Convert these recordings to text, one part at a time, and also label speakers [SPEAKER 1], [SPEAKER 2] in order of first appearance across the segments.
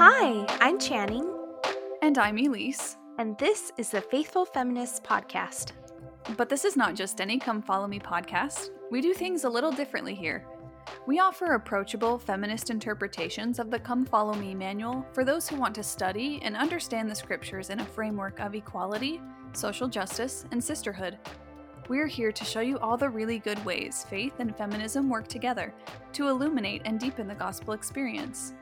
[SPEAKER 1] Hi, I'm Channing,
[SPEAKER 2] And I'm Elise.
[SPEAKER 1] and this is the Faithful Feminists Podcast.
[SPEAKER 2] But this is not just any Come Follow Me podcast. We do things a little differently here. We offer approachable feminist interpretations of the Come Follow Me manual for those who want to study and understand the scriptures in a framework of equality, social justice, and sisterhood. We're here to show you all the really good ways faith and feminism work together to illuminate and deepen the gospel experience.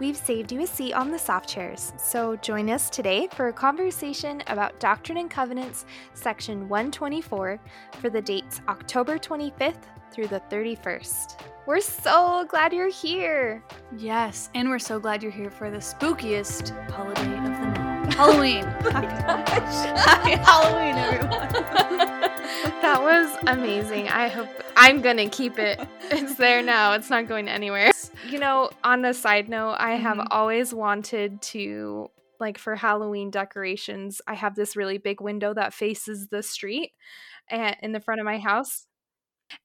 [SPEAKER 1] We've saved you a seat on the soft chairs, so join us today for a conversation about Doctrine and Covenants, section 124, for the dates October 25th through the 31st. We're so glad you're here!
[SPEAKER 2] Yes, and we're so glad you're here for the spookiest holiday of them all Halloween. Oh Happy Halloween, everyone.
[SPEAKER 1] that was amazing. I hope I'm gonna keep it. It's there now. It's not going anywhere. You know, on a side note, I have
[SPEAKER 2] Mhm.
[SPEAKER 1] always wanted to like for Halloween decorations, I have this really big window that faces the street and in the front of my house.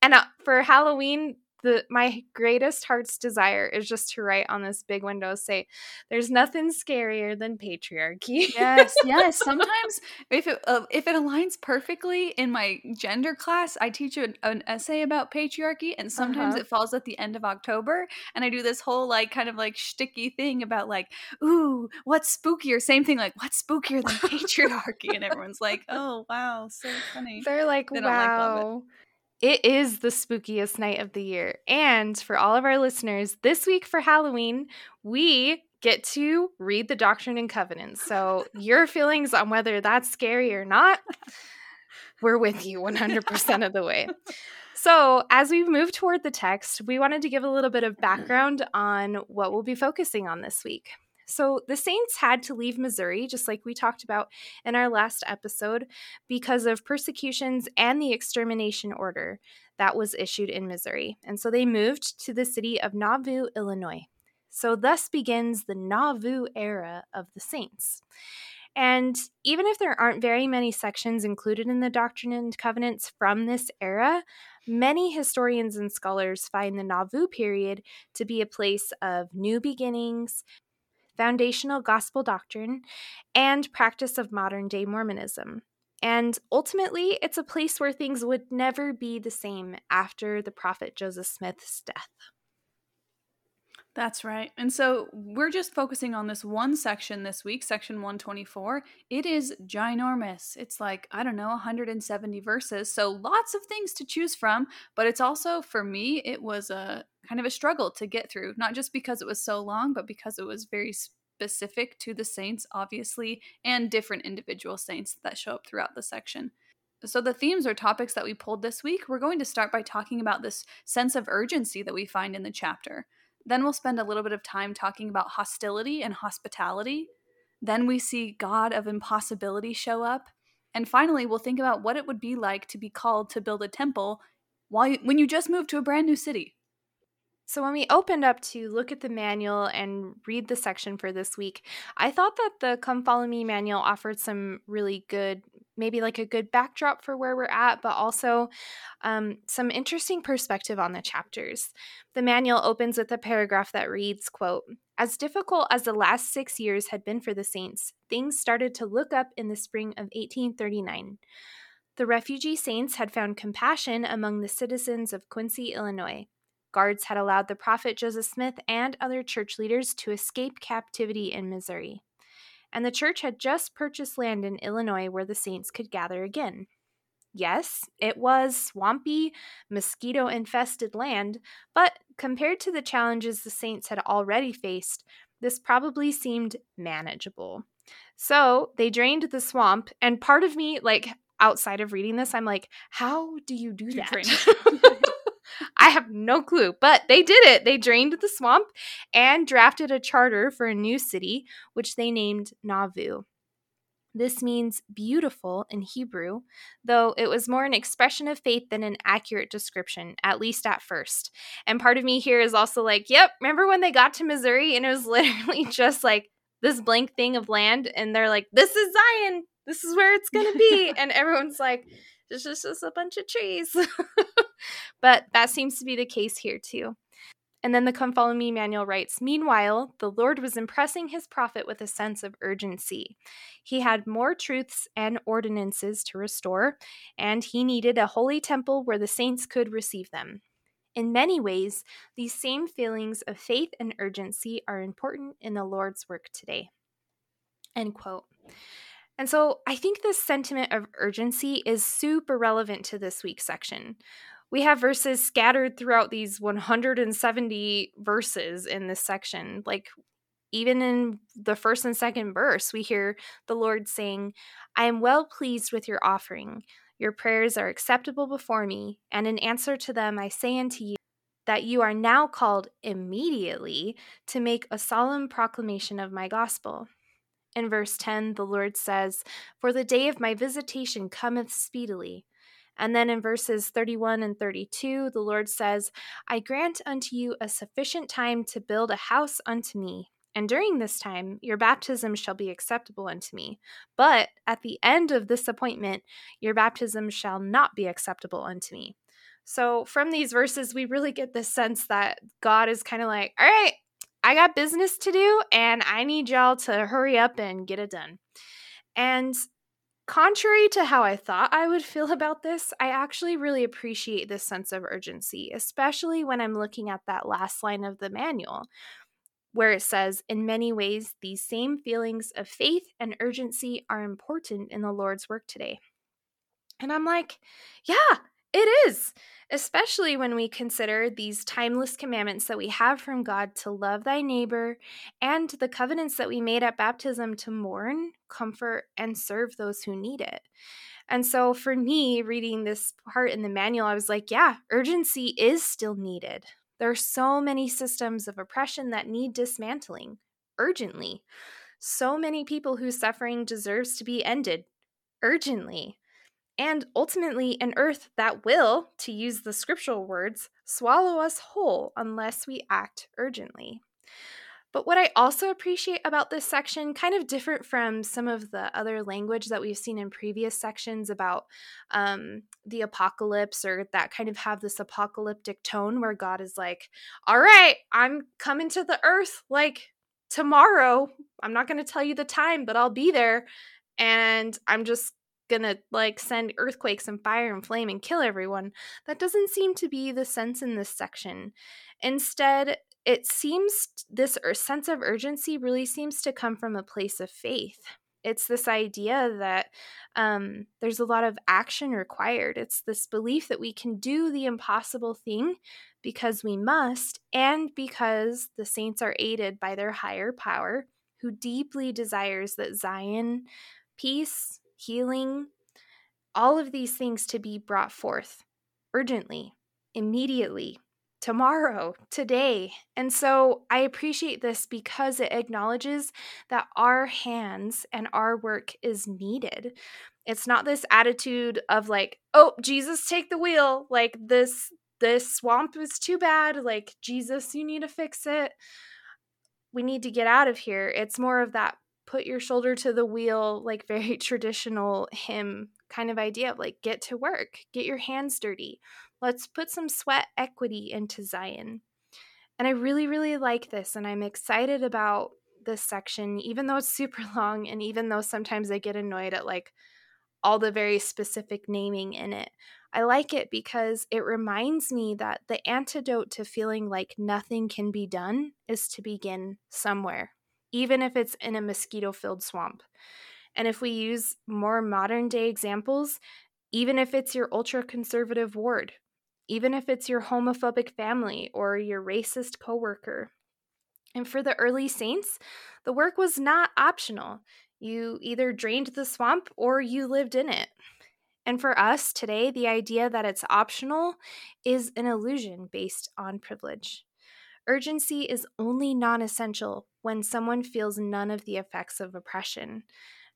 [SPEAKER 1] And uh, for Halloween, the my greatest heart's desire is just to write on this big window say there's nothing scarier than patriarchy.
[SPEAKER 2] yes, yes. Sometimes if it uh, if it aligns perfectly in my gender class, I teach an, an essay about patriarchy, and sometimes
[SPEAKER 1] Uh-huh.
[SPEAKER 2] it falls at the end of October, and I do this whole like kind of like sticky thing about like, ooh, what's spookier? Same thing, like what's spookier than patriarchy, and everyone's like, oh wow, so funny.
[SPEAKER 1] They're like,
[SPEAKER 2] don't like it.
[SPEAKER 1] is the spookiest night of the year. And for all of our listeners, this week for Halloween, we get to read the Doctrine and Covenants. So your feelings on whether that's scary or not, we're with you 100% of the way. So, as we move toward the text, we wanted to give a little bit of background on what we'll be focusing on this week. So, the Saints had to leave Missouri, just like we talked about in our last episode, because of persecutions and the extermination order that was issued in Missouri. And so they moved to the city of Nauvoo, Illinois. So, thus begins the Nauvoo era of the Saints. And even if there aren't very many sections included in the Doctrine and Covenants from this era, many historians and scholars find the Nauvoo period to be a place of new beginnings, foundational gospel doctrine, and practice of modern day Mormonism. And ultimately, it's a place where things would never be the same after the prophet Joseph Smith's death.
[SPEAKER 2] That's right. And so we're just focusing on this one section this week, section 124. It is ginormous. It's like, I don't know, 170 verses. So lots of things to choose from. But it's also, for me, it was a kind of a struggle to get through, not just because it was so long, but because it was very specific to the saints, obviously, and different individual saints that show up throughout the section. So, the themes or topics that we pulled this week, we're going to start by talking about this sense of urgency that we find in the chapter. Then we'll spend a little bit of time talking about hostility and hospitality. Then we see God of impossibility show up. And finally, we'll think about what it would be like to be called to build a temple while you, when you just moved to a brand new city.
[SPEAKER 1] So, when we opened up to look at the manual and read the section for this week, I thought that the Come Follow Me manual offered some really good, maybe like a good backdrop for where we're at, but also um, some interesting perspective on the chapters. The manual opens with a paragraph that reads, quote, as difficult as the last six years had been for the Saints, things started to look up in the spring of 1839. The refugee Saints had found compassion among the citizens of Quincy, Illinois. Guards had allowed the prophet Joseph Smith and other church leaders to escape captivity in Missouri. And the church had just purchased land in Illinois where the saints could gather again. Yes, it was swampy, mosquito infested land, but compared to the challenges the saints had already faced, this probably seemed manageable. So they drained the swamp, and part of me, like outside of reading this, I'm like, how do you do that? I have no clue, but they did it. They drained the swamp and drafted a charter for a new city, which they named Nauvoo. This means beautiful in Hebrew, though it was more an expression of faith than an accurate description, at least at first. And part of me here is also like, yep, remember when they got to Missouri and it was literally just like this blank thing of land, and they're like, this is Zion, this is where it's gonna be. and everyone's like, this is just a bunch of trees. but that seems to be the case here too. And then the Come Follow Me manual writes Meanwhile, the Lord was impressing his prophet with a sense of urgency. He had more truths and ordinances to restore, and he needed a holy temple where the saints could receive them. In many ways, these same feelings of faith and urgency are important in the Lord's work today. End quote. And so I think this sentiment of urgency is super relevant to this week's section. We have verses scattered throughout these 170 verses in this section. Like, even in the first and second verse, we hear the Lord saying, I am well pleased with your offering. Your prayers are acceptable before me, and in answer to them, I say unto you that you are now called immediately to make a solemn proclamation of my gospel. In verse 10, the Lord says, For the day of my visitation cometh speedily. And then in verses 31 and 32, the Lord says, I grant unto you a sufficient time to build a house unto me, and during this time, your baptism shall be acceptable unto me. But at the end of this appointment, your baptism shall not be acceptable unto me. So, from these verses, we really get this sense that God is kind of like, all right, I got business to do, and I need y'all to hurry up and get it done. And contrary to how I thought I would feel about this, I actually really appreciate this sense of urgency, especially when I'm looking at that last line of the manual where it says, In many ways, these same feelings of faith and urgency are important in the Lord's work today. And I'm like, yeah, it is, especially when we consider these timeless commandments that we have from God to love thy neighbor and the covenants that we made at baptism to mourn, comfort, and serve those who need it. And so for me, reading this part in the manual, I was like, yeah, urgency is still needed. There are so many systems of oppression that need dismantling urgently. So many people whose suffering deserves to be ended urgently. And ultimately, an earth that will, to use the scriptural words, swallow us whole unless we act urgently. But what I also appreciate about this section, kind of different from some of the other language that we've seen in previous sections about um, the apocalypse or that kind of have this apocalyptic tone where God is like, all right, I'm coming to the earth like tomorrow. I'm not going to tell you the time, but I'll be there. And I'm just gonna like send earthquakes and fire and flame and kill everyone. That doesn't seem to be the sense in this section. Instead, it seems this sense of urgency really seems to come from a place of faith. It's this idea that um, there's a lot of action required. It's this belief that we can do the impossible thing because we must, and because the saints are aided by their higher power, who deeply desires that Zion, peace, healing, all of these things to be brought forth urgently, immediately, tomorrow, today. And so I appreciate this because it acknowledges that our hands and our work is needed. It's not this attitude of like, oh, Jesus, take the wheel. Like this, this swamp is too bad. Like, Jesus, you need to fix it. We need to get out of here. It's more of that put your shoulder to the wheel, like very traditional hymn kind of idea of like, get to work, get your hands dirty. Let's put some sweat equity into Zion. And I really, really like this, and I'm excited about this section, even though it's super long, and even though sometimes I get annoyed at like all the very specific naming in it. I like it because it reminds me that the antidote to feeling like nothing can be done is to begin somewhere, even if it's in a mosquito filled swamp. And if we use more modern day examples, even if it's your ultra conservative ward, even if it's your homophobic family or your racist coworker. And for the early saints, the work was not optional. You either drained the swamp or you lived in it. And for us today, the idea that it's optional is an illusion based on privilege. Urgency is only non essential when someone feels none of the effects of oppression.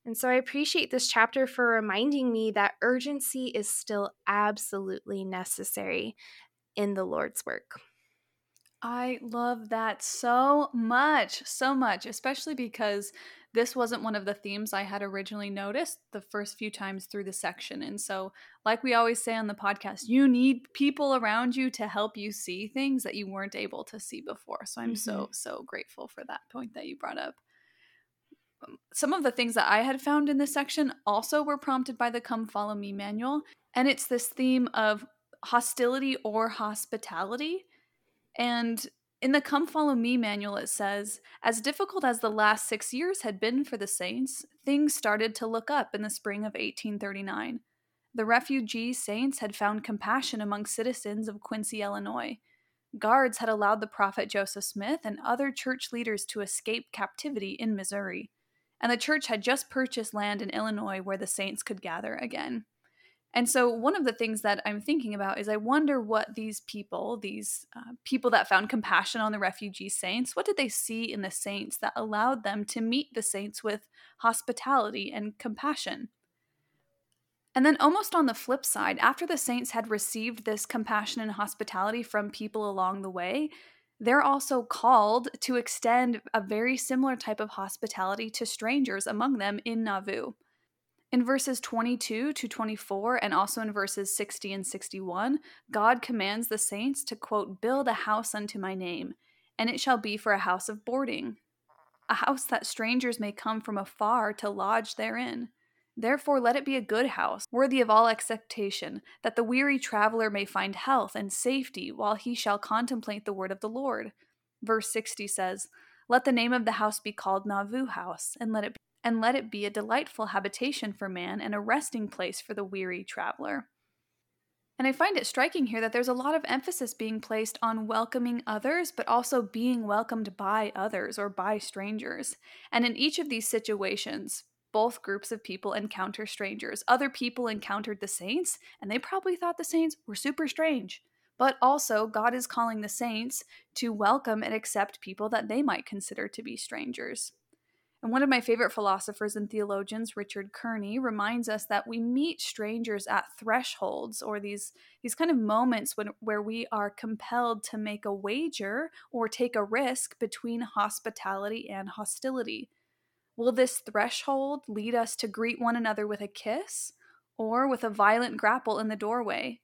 [SPEAKER 1] And so I appreciate this chapter for reminding me that urgency is still absolutely necessary in the Lord's work.
[SPEAKER 2] I love that so much, so much, especially because this wasn't one of the themes I had originally noticed the first few times through the section. And so, like we always say on the podcast, you need people around you to help you see things that you weren't able to see before. So, I'm mm-hmm. so, so grateful for that point that you brought up. Um, some of the things that I had found in this section also were prompted by the Come Follow Me manual. And it's this theme of hostility or hospitality. And in the Come Follow Me manual, it says As difficult as the last six years had been for the saints, things started to look up in the spring of 1839. The refugee saints had found compassion among citizens of Quincy, Illinois. Guards had allowed the prophet Joseph Smith and other church leaders to escape captivity in Missouri. And the church had just purchased land in Illinois where the saints could gather again. And so, one of the things that I'm thinking about is I wonder what these people, these uh, people that found compassion on the refugee saints, what did they see in the saints that allowed them to meet the saints with hospitality and compassion? And then, almost on the flip side, after the saints had received this compassion and hospitality from people along the way, they're also called to extend a very similar type of hospitality to strangers among them in Nauvoo. In verses 22 to 24, and also in verses 60 and 61, God commands the saints to, quote, build a house unto my name, and it shall be for a house of boarding, a house that strangers may come from afar to lodge therein. Therefore, let it be a good house, worthy of all acceptation, that the weary traveler may find health and safety while he shall contemplate the word of the Lord. Verse 60 says, Let the name of the house be called Nauvoo House, and let it be and let it be a delightful habitation for man and a resting place for the weary traveler. And I find it striking here that there's a lot of emphasis being placed on welcoming others, but also being welcomed by others or by strangers. And in each of these situations, both groups of people encounter strangers. Other people encountered the saints, and they probably thought the saints were super strange. But also, God is calling the saints to welcome and accept people that they might consider to be strangers. And one of my favorite philosophers and theologians, Richard Kearney, reminds us that we meet strangers at thresholds or these, these kind of moments when, where we are compelled to make a wager or take a risk between hospitality and hostility. Will this threshold lead us to greet one another with a kiss or with a violent grapple in the doorway?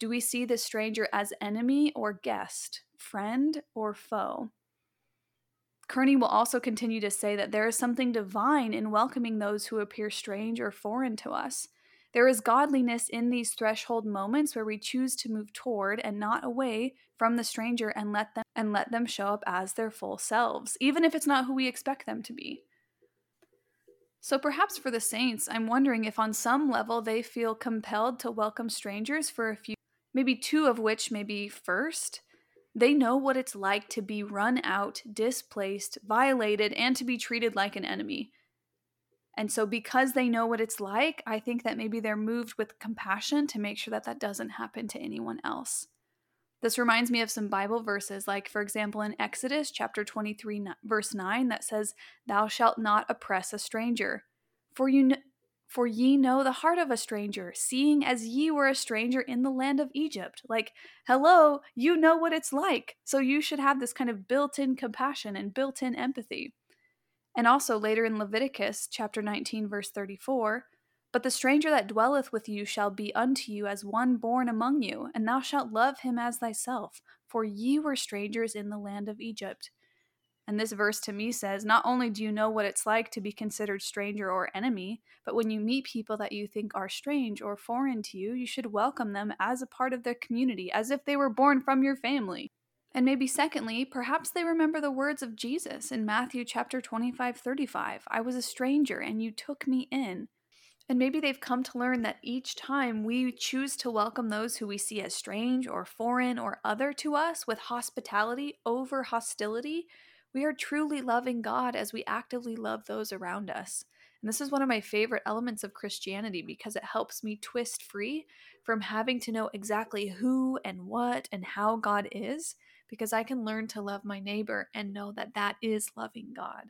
[SPEAKER 2] Do we see the stranger as enemy or guest, friend or foe? Kearney will also continue to say that there is something divine in welcoming those who appear strange or foreign to us. There is godliness in these threshold moments where we choose to move toward and not away from the stranger and let them and let them show up as their full selves, even if it's not who we expect them to be. So perhaps for the saints, I'm wondering if on some level they feel compelled to welcome strangers for a few maybe two of which may be first they know what it's like to be run out, displaced, violated, and to be treated like an enemy. And so, because they know what it's like, I think that maybe they're moved with compassion to make sure that that doesn't happen to anyone else. This reminds me of some Bible verses, like, for example, in Exodus chapter 23, verse 9, that says, Thou shalt not oppress a stranger. For you, for ye know the heart of a stranger, seeing as ye were a stranger in the land of Egypt. Like, hello, you know what it's like. So you should have this kind of built in compassion and built in empathy. And also later in Leviticus chapter 19, verse 34, but the stranger that dwelleth with you shall be unto you as one born among you, and thou shalt love him as thyself, for ye were strangers in the land of Egypt. And this verse to me says not only do you know what it's like to be considered stranger or enemy, but when you meet people that you think are strange or foreign to you, you should welcome them as a part of their community, as if they were born from your family. And maybe secondly, perhaps they remember the words of Jesus in Matthew chapter 25, 35. I was a stranger and you took me in. And maybe they've come to learn that each time we choose to welcome those who we see as strange or foreign or other to us with hospitality over hostility, we are truly loving God as we actively love those around us. And this is one of my favorite elements of Christianity because it helps me twist free from having to know exactly who and what and how God is, because I can learn to love my neighbor and know that that is loving God.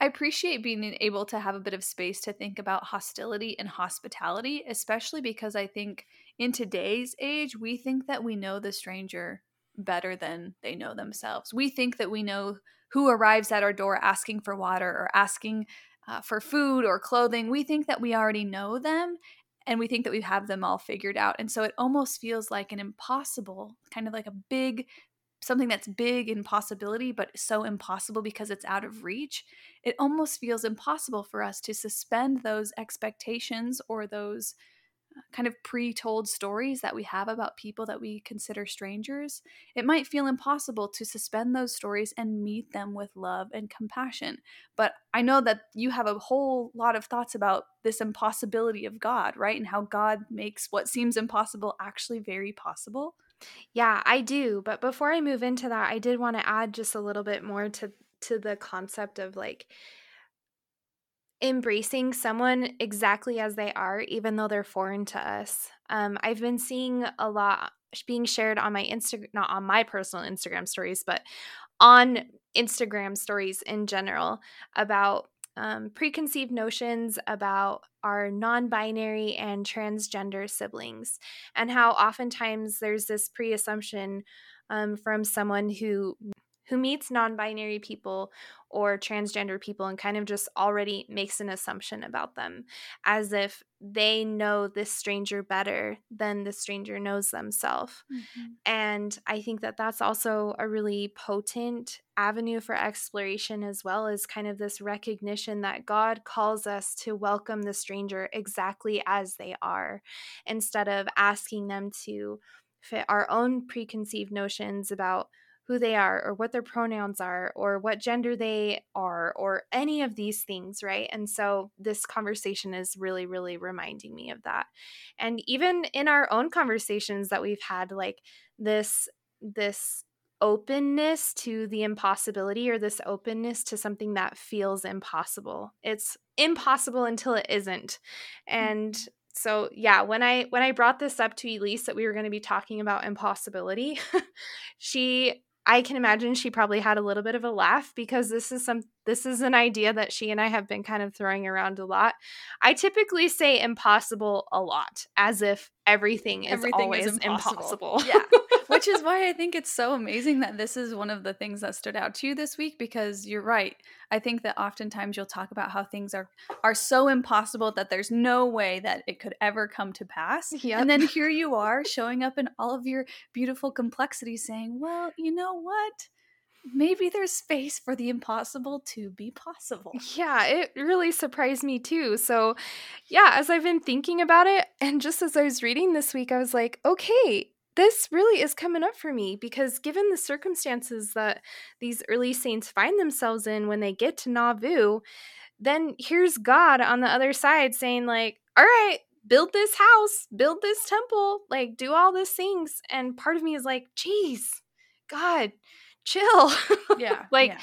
[SPEAKER 2] I appreciate being able to have a bit of space to think about hostility and hospitality, especially because I think in today's age, we think that we know the stranger better than they know themselves. We think that we know who arrives at our door asking for water or asking uh, for food or clothing, we think that we already know them and we think that we have them all figured out. And so it almost feels like an impossible, kind of like a big something that's big in possibility, but so impossible because it's out of reach, it almost feels impossible for us to suspend those expectations or those kind of pre told stories that we have about people that we consider strangers. It might feel impossible to suspend those stories and meet them with love and compassion. But I know that you have a whole lot of thoughts about this impossibility of God, right? And how God makes what seems impossible actually very possible.
[SPEAKER 1] Yeah, I do. But before I move into that, I did want to add just a little bit more to to the concept of like embracing someone exactly as they are, even though they're foreign to us. Um, I've been seeing a lot being shared on my Instagram, not on my personal Instagram stories, but on Instagram stories in general about um, preconceived notions about our non binary and transgender siblings, and how oftentimes there's this pre assumption um, from someone who who meets non binary people or transgender people and kind of just already makes an assumption about them as if they know this stranger better than the stranger knows themselves. Mm-hmm. And I think that that's also a really potent avenue for exploration, as well as kind of this recognition that God calls us to welcome the stranger exactly as they are instead of asking them to fit our own preconceived notions about who they are or what their pronouns are or what gender they are or any of these things, right? And so this conversation is really, really reminding me of that. And even in our own conversations that we've had, like this, this openness to the impossibility or this openness to something that feels impossible. It's impossible until it isn't. Mm. And so yeah when i when i brought this up to elise that we were going to be talking about impossibility she I can imagine she probably had a little bit of a laugh because this is some this is an idea that she and I have been kind of throwing around a lot. I typically say impossible a lot as if everything is everything always is impossible. impossible.
[SPEAKER 2] Yeah. Which is why I think it's so amazing that this is one of the things that stood out to you this week because you're right. I think that oftentimes you'll talk about how things are are so impossible that there's no way that it could ever come to pass. Yep. And then here you are showing up in all of your beautiful complexity saying, "Well, you know what? maybe there's space for the impossible to be possible.
[SPEAKER 1] Yeah, it really surprised me too. So, yeah, as I've been thinking about it, and just as I was reading this week, I was like, okay, this really is coming up for me because given the circumstances that these early saints find themselves in when they get to Nauvoo, then here's God on the other side saying, like, all right, build this house, build this temple, like, do all these things. And part of me is like, geez, God, chill.
[SPEAKER 2] Yeah.
[SPEAKER 1] like
[SPEAKER 2] yeah.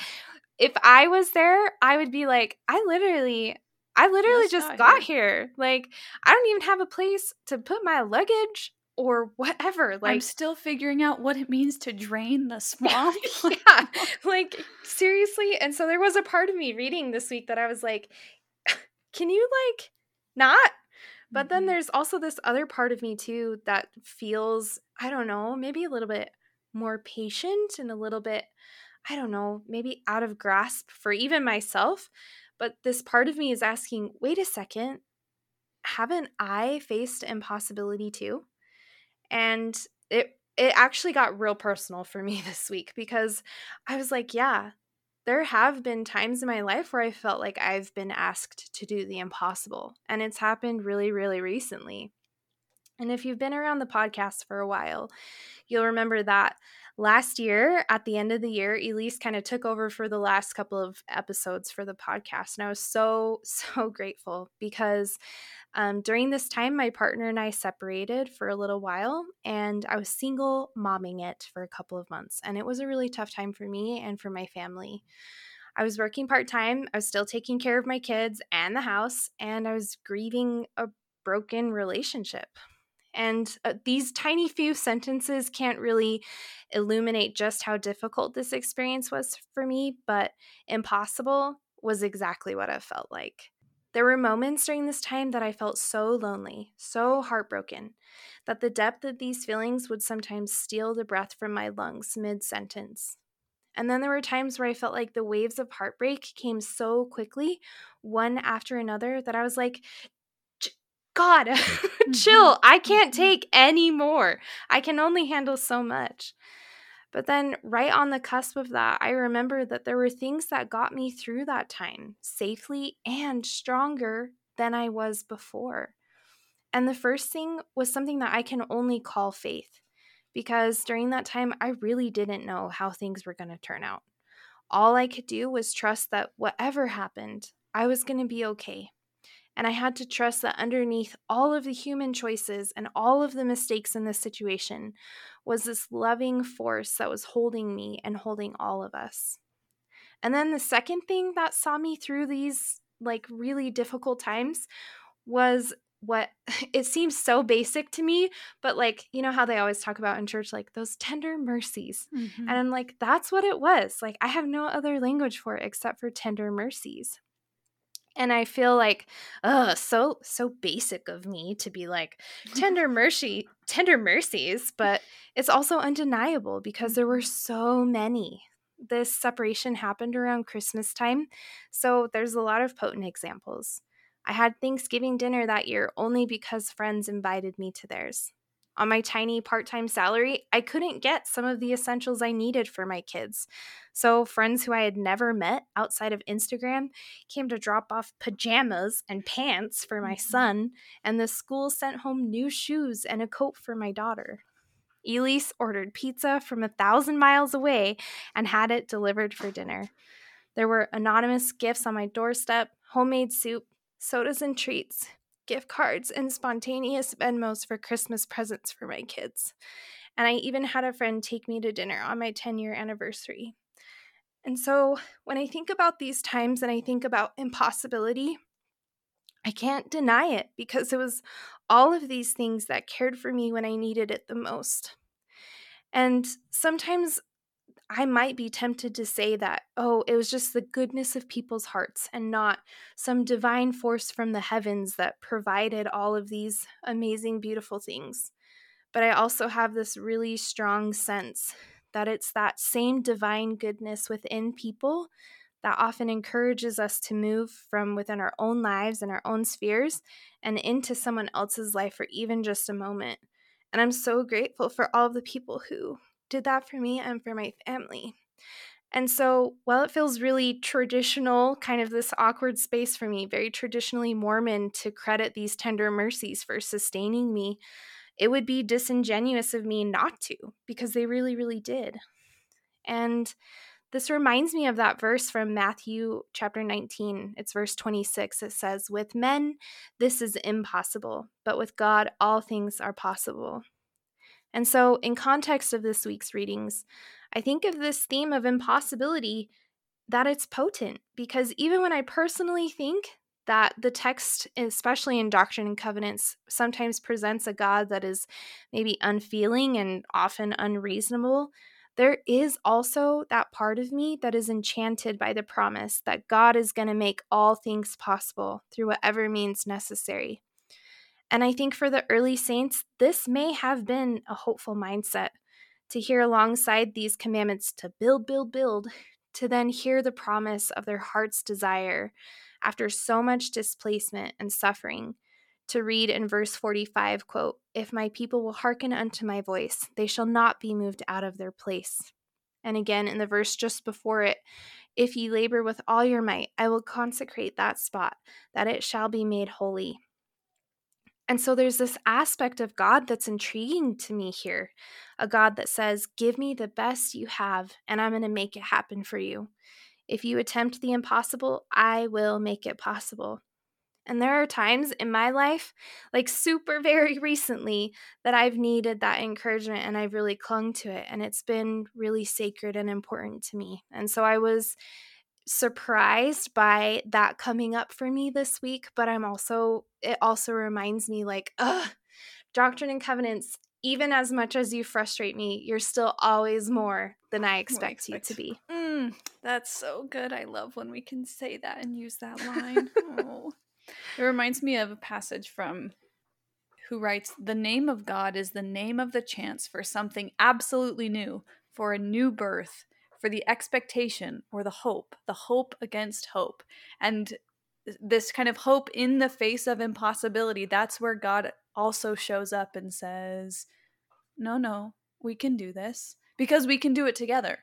[SPEAKER 1] if I was there, I would be like, I literally I literally just, got here. here. Like I don't even have a place to put my luggage or whatever. Like
[SPEAKER 2] I'm still figuring out what it means to drain the swamp.
[SPEAKER 1] yeah. like seriously. And so there was a part of me reading this week that I was like, can you like not? But mm-hmm. then there's also this other part of me too that feels, I don't know, maybe a little bit more patient and a little bit, I don't know, maybe out of grasp for even myself. But this part of me is asking, wait a second, haven't I faced impossibility too? And it it actually got real personal for me this week because I was like, yeah, there have been times in my life where I felt like I've been asked to do the impossible. And it's happened really, really recently. And if you've been around the podcast for a while, you'll remember that last year, at the end of the year, Elise kind of took over for the last couple of episodes for the podcast. And I was so, so grateful because um, during this time, my partner and I separated for a little while, and I was single momming it for a couple of months. And it was a really tough time for me and for my family. I was working part time, I was still taking care of my kids and the house, and I was grieving a broken relationship. And uh, these tiny few sentences can't really illuminate just how difficult this experience was for me, but impossible was exactly what it felt like. There were moments during this time that I felt so lonely, so heartbroken, that the depth of these feelings would sometimes steal the breath from my lungs mid sentence. And then there were times where I felt like the waves of heartbreak came so quickly, one after another, that I was like, God, chill. Mm-hmm. I can't mm-hmm. take any more. I can only handle so much. But then, right on the cusp of that, I remember that there were things that got me through that time safely and stronger than I was before. And the first thing was something that I can only call faith, because during that time, I really didn't know how things were going to turn out. All I could do was trust that whatever happened, I was going to be okay. And I had to trust that underneath all of the human choices and all of the mistakes in this situation was this loving force that was holding me and holding all of us. And then the second thing that saw me through these like really difficult times was what it seems so basic to me, but like, you know how they always talk about in church, like those tender mercies. Mm-hmm. And I'm like, that's what it was. Like, I have no other language for it except for tender mercies and i feel like oh so so basic of me to be like tender mercy tender mercies but it's also undeniable because there were so many. This separation happened around christmas time so there's a lot of potent examples. I had thanksgiving dinner that year only because friends invited me to theirs on my tiny part time salary, I couldn't get some of the essentials I needed for my kids. So, friends who I had never met outside of Instagram came to drop off pajamas and pants for my mm-hmm. son, and the school sent home new shoes and a coat for my daughter. Elise ordered pizza from a thousand miles away and had it delivered for dinner. There were anonymous gifts on my doorstep, homemade soup, sodas and treats, gift cards and spontaneous Venmos for Christmas presents for my kids. And I even had a friend take me to dinner on my 10 year anniversary. And so when I think about these times and I think about impossibility, I can't deny it because it was all of these things that cared for me when I needed it the most. And sometimes I might be tempted to say that, oh, it was just the goodness of people's hearts and not some divine force from the heavens that provided all of these amazing, beautiful things. But I also have this really strong sense that it's that same divine goodness within people that often encourages us to move from within our own lives and our own spheres and into someone else's life for even just a moment. And I'm so grateful for all of the people who did that for me and for my family. And so, while it feels really traditional, kind of this awkward space for me, very traditionally Mormon to credit these tender mercies for sustaining me, it would be disingenuous of me not to, because they really, really did. And this reminds me of that verse from Matthew chapter 19. It's verse 26. It says, With men, this is impossible, but with God, all things are possible. And so, in context of this week's readings, I think of this theme of impossibility that it's potent because even when I personally think that the text, especially in Doctrine and Covenants, sometimes presents a God that is maybe unfeeling and often unreasonable, there is also that part of me that is enchanted by the promise that God is going to make all things possible through whatever means necessary. And I think for the early saints, this may have been a hopeful mindset to hear alongside these commandments to build, build, build, to then hear the promise of their heart's desire after so much displacement and suffering. To read in verse 45, quote, If my people will hearken unto my voice, they shall not be moved out of their place. And again in the verse just before it, If ye labor with all your might, I will consecrate that spot, that it shall be made holy. And so there's this aspect of God that's intriguing to me here a God that says, Give me the best you have, and I'm going to make it happen for you. If you attempt the impossible, I will make it possible. And there are times in my life, like super very recently, that I've needed that encouragement and I've really clung to it. And it's been really sacred and important to me. And so I was surprised by that coming up for me this week, but I'm also, it also reminds me like, ugh, Doctrine and Covenants, even as much as you frustrate me, you're still always more than I expect, expect. you to be.
[SPEAKER 2] Mm, that's so good. I love when we can say that and use that line. oh. It reminds me of a passage from who writes, The name of God is the name of the chance for something absolutely new, for a new birth for the expectation or the hope, the hope against hope. And this kind of hope in the face of impossibility, that's where God also shows up and says, No, no, we can do this because we can do it together.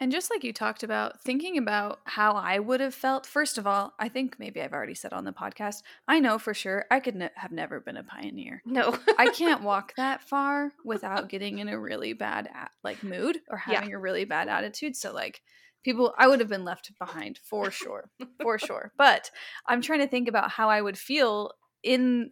[SPEAKER 2] And just like you talked about, thinking about how I would have felt, first of all, I think maybe I've already said on the podcast, I know for sure I could ne- have never been a pioneer.
[SPEAKER 1] No.
[SPEAKER 2] I can't walk that far without getting in a really bad a- like mood or having yeah. a really bad attitude. So like people I would have been left behind for sure. for sure. But I'm trying to think about how I would feel in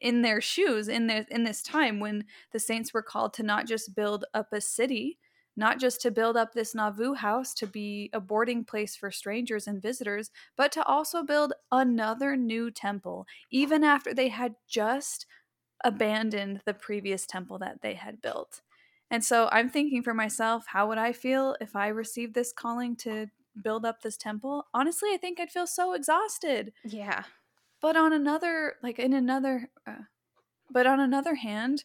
[SPEAKER 2] in their shoes in this in this time when the saints were called to not just build up a city not just to build up this Nauvoo house to be a boarding place for strangers and visitors, but to also build another new temple, even after they had just abandoned the previous temple that they had built. And so I'm thinking for myself, how would I feel if I received this calling to build up this temple? Honestly, I think I'd feel so exhausted.
[SPEAKER 1] Yeah.
[SPEAKER 2] But on another, like in another, uh, but on another hand,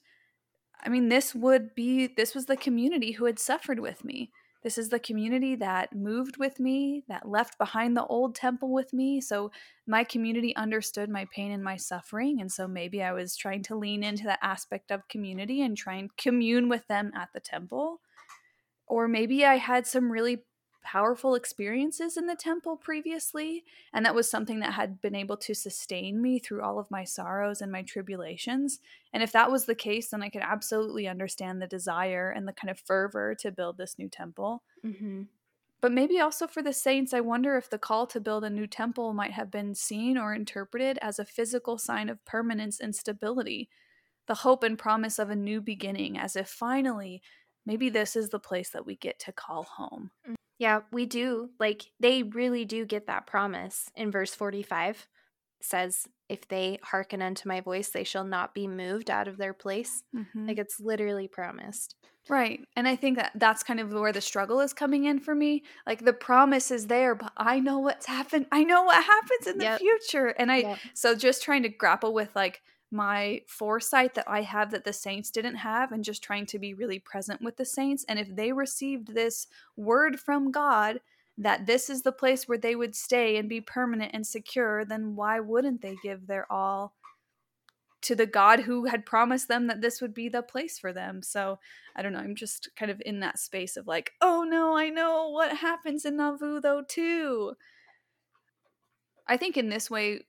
[SPEAKER 2] I mean, this would be, this was the community who had suffered with me. This is the community that moved with me, that left behind the old temple with me. So my community understood my pain and my suffering. And so maybe I was trying to lean into that aspect of community and try and commune with them at the temple. Or maybe I had some really powerful experiences in the temple previously, and that was something that had been able to sustain me through all of my sorrows and my tribulations. And if that was the case, then I could absolutely understand the desire and the kind of fervor to build this new temple. Mm-hmm. But maybe also for the saints, I wonder if the call to build a new temple might have been seen or interpreted as a physical sign of permanence and stability, the hope and promise of a new beginning, as if finally, maybe this is the place that we get to call home.
[SPEAKER 1] Mm. Yeah, we do. Like they really do get that promise in verse 45 says if they hearken unto my voice they shall not be moved out of their place. Mm-hmm. Like it's literally promised.
[SPEAKER 2] Right. And I think that that's kind of where the struggle is coming in for me. Like the promise is there, but I know what's happened. I know what happens in the yep. future. And I yep. so just trying to grapple with like my foresight that I have that the saints didn't have, and just trying to be really present with the saints. And if they received this word from God that this is the place where they would stay and be permanent and secure, then why wouldn't they give their all to the God who had promised them that this would be the place for them? So I don't know. I'm just kind of in that space of like, oh no, I know what happens in Nauvoo though, too. I think in this way,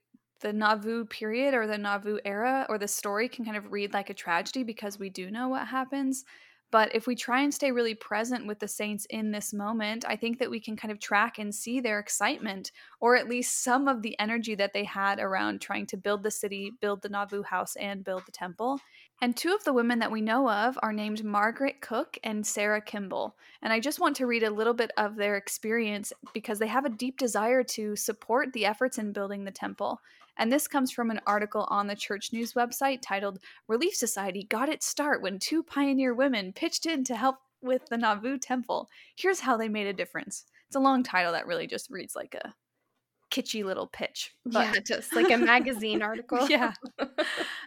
[SPEAKER 2] the Nauvoo period or the Nauvoo era or the story can kind of read like a tragedy because we do know what happens. But if we try and stay really present with the saints in this moment, I think that we can kind of track and see their excitement, or at least some of the energy that they had around trying to build the city, build the Nauvoo house, and build the temple. And two of the women that we know of are named Margaret Cook and Sarah Kimball. And I just want to read a little bit of their experience because they have a deep desire to support the efforts in building the temple. And this comes from an article on the Church News website titled Relief Society Got Its Start When Two Pioneer Women Pitched In to Help with the Nauvoo Temple. Here's how they made a difference. It's a long title that really just reads like a kitschy little pitch.
[SPEAKER 1] But yeah, just like a magazine article.
[SPEAKER 2] yeah.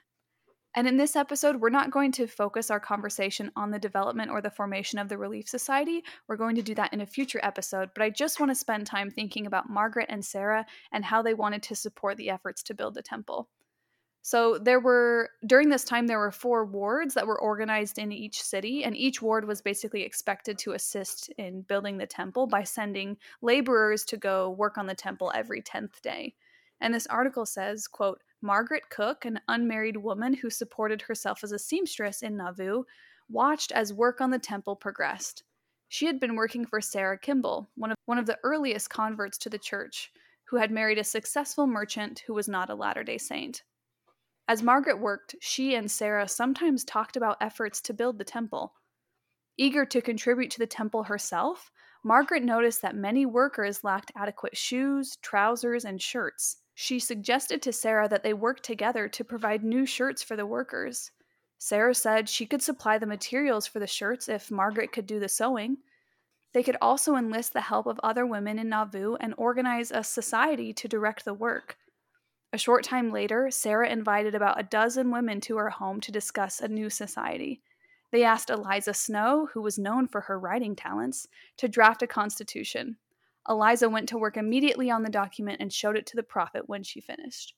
[SPEAKER 2] And in this episode, we're not going to focus our conversation on the development or the formation of the Relief Society. We're going to do that in a future episode, but I just want to spend time thinking about Margaret and Sarah and how they wanted to support the efforts to build the temple. So there were during this time there were four wards that were organized in each city and each ward was basically expected to assist in building the temple by sending laborers to go work on the temple every 10th day. And this article says, quote, Margaret Cook, an unmarried woman who supported herself as a seamstress in Nauvoo, watched as work on the temple progressed. She had been working for Sarah Kimball, one of, one of the earliest converts to the church, who had married a successful merchant who was not a Latter day Saint. As Margaret worked, she and Sarah sometimes talked about efforts to build the temple. Eager to contribute to the temple herself, Margaret noticed that many workers lacked adequate shoes, trousers, and shirts. She suggested to Sarah that they work together to provide new shirts for the workers. Sarah said she could supply the materials for the shirts if Margaret could do the sewing. They could also enlist the help of other women in Nauvoo and organize a society to direct the work. A short time later, Sarah invited about a dozen women to her home to discuss a new society. they asked Eliza Snow, who was known for her writing talents, to draft a constitution. Eliza went to work immediately on the document and showed it to the prophet when she finished.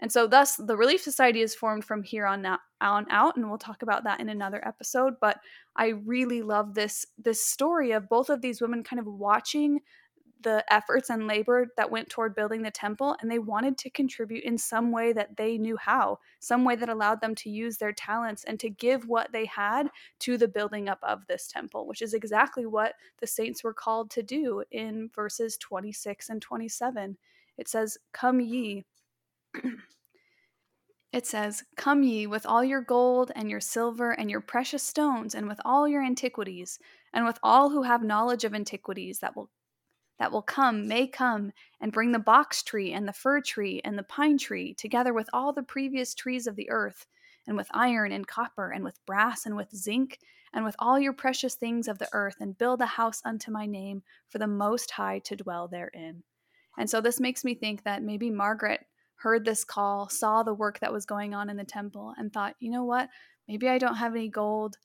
[SPEAKER 2] And so, thus, the Relief Society is formed from here on, on out, and we'll talk about that in another episode. But I really love this this story of both of these women kind of watching the efforts and labor that went toward building the temple, and they wanted to contribute in some way that they knew how, some way that allowed them to use their talents and to give what they had to the building up of this temple, which is exactly what the saints were called to do in verses 26 and 27. It says, Come ye. It says, Come ye with all your gold and your silver and your precious stones, and with all your antiquities, and with all who have knowledge of antiquities that will that will come may come and bring the box tree and the fir tree and the pine tree together with all the previous trees of the earth, and with iron and copper, and with brass and with zinc, and with all your precious things of the earth, and build a house unto my name for the Most High to dwell therein. And so this makes me think that maybe Margaret heard this call, saw the work that was going on in the temple, and thought, you know what? Maybe I don't have any gold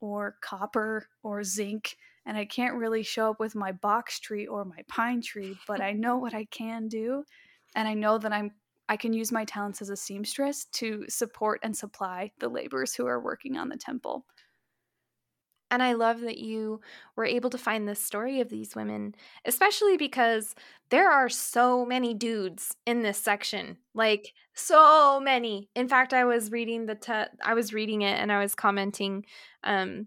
[SPEAKER 2] or copper or zinc and I can't really show up with my box tree or my pine tree, but I know what I can do. And I know that I'm I can use my talents as a seamstress to support and supply the laborers who are working on the temple.
[SPEAKER 1] And I love that you were able to find the story of these women, especially because there are so many dudes in this section. Like so many. In fact, I was reading the te- I was reading it and I was commenting um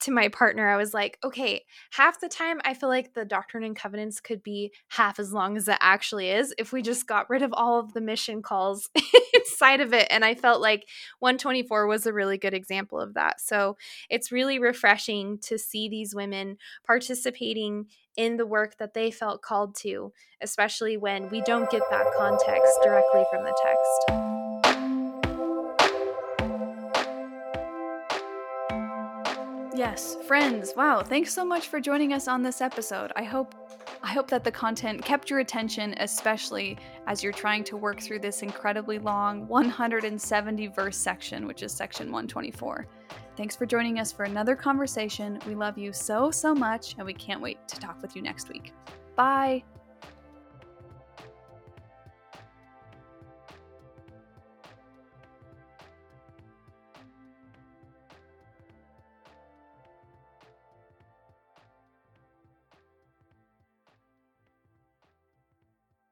[SPEAKER 1] to my partner, I was like, okay, half the time I feel like the Doctrine and Covenants could be half as long as it actually is if we just got rid of all of the mission calls inside of it. And I felt like 124 was a really good example of that. So it's really refreshing to see these women participating in the work that they felt called to, especially when we don't get that context directly from the text.
[SPEAKER 2] Yes, friends. Wow, thanks so much for joining us on this episode. I hope I hope that the content kept your attention especially as you're trying to work through this incredibly long 170 verse section, which is section 124. Thanks for joining us for another conversation. We love you so so much and we can't wait to talk with you next week. Bye.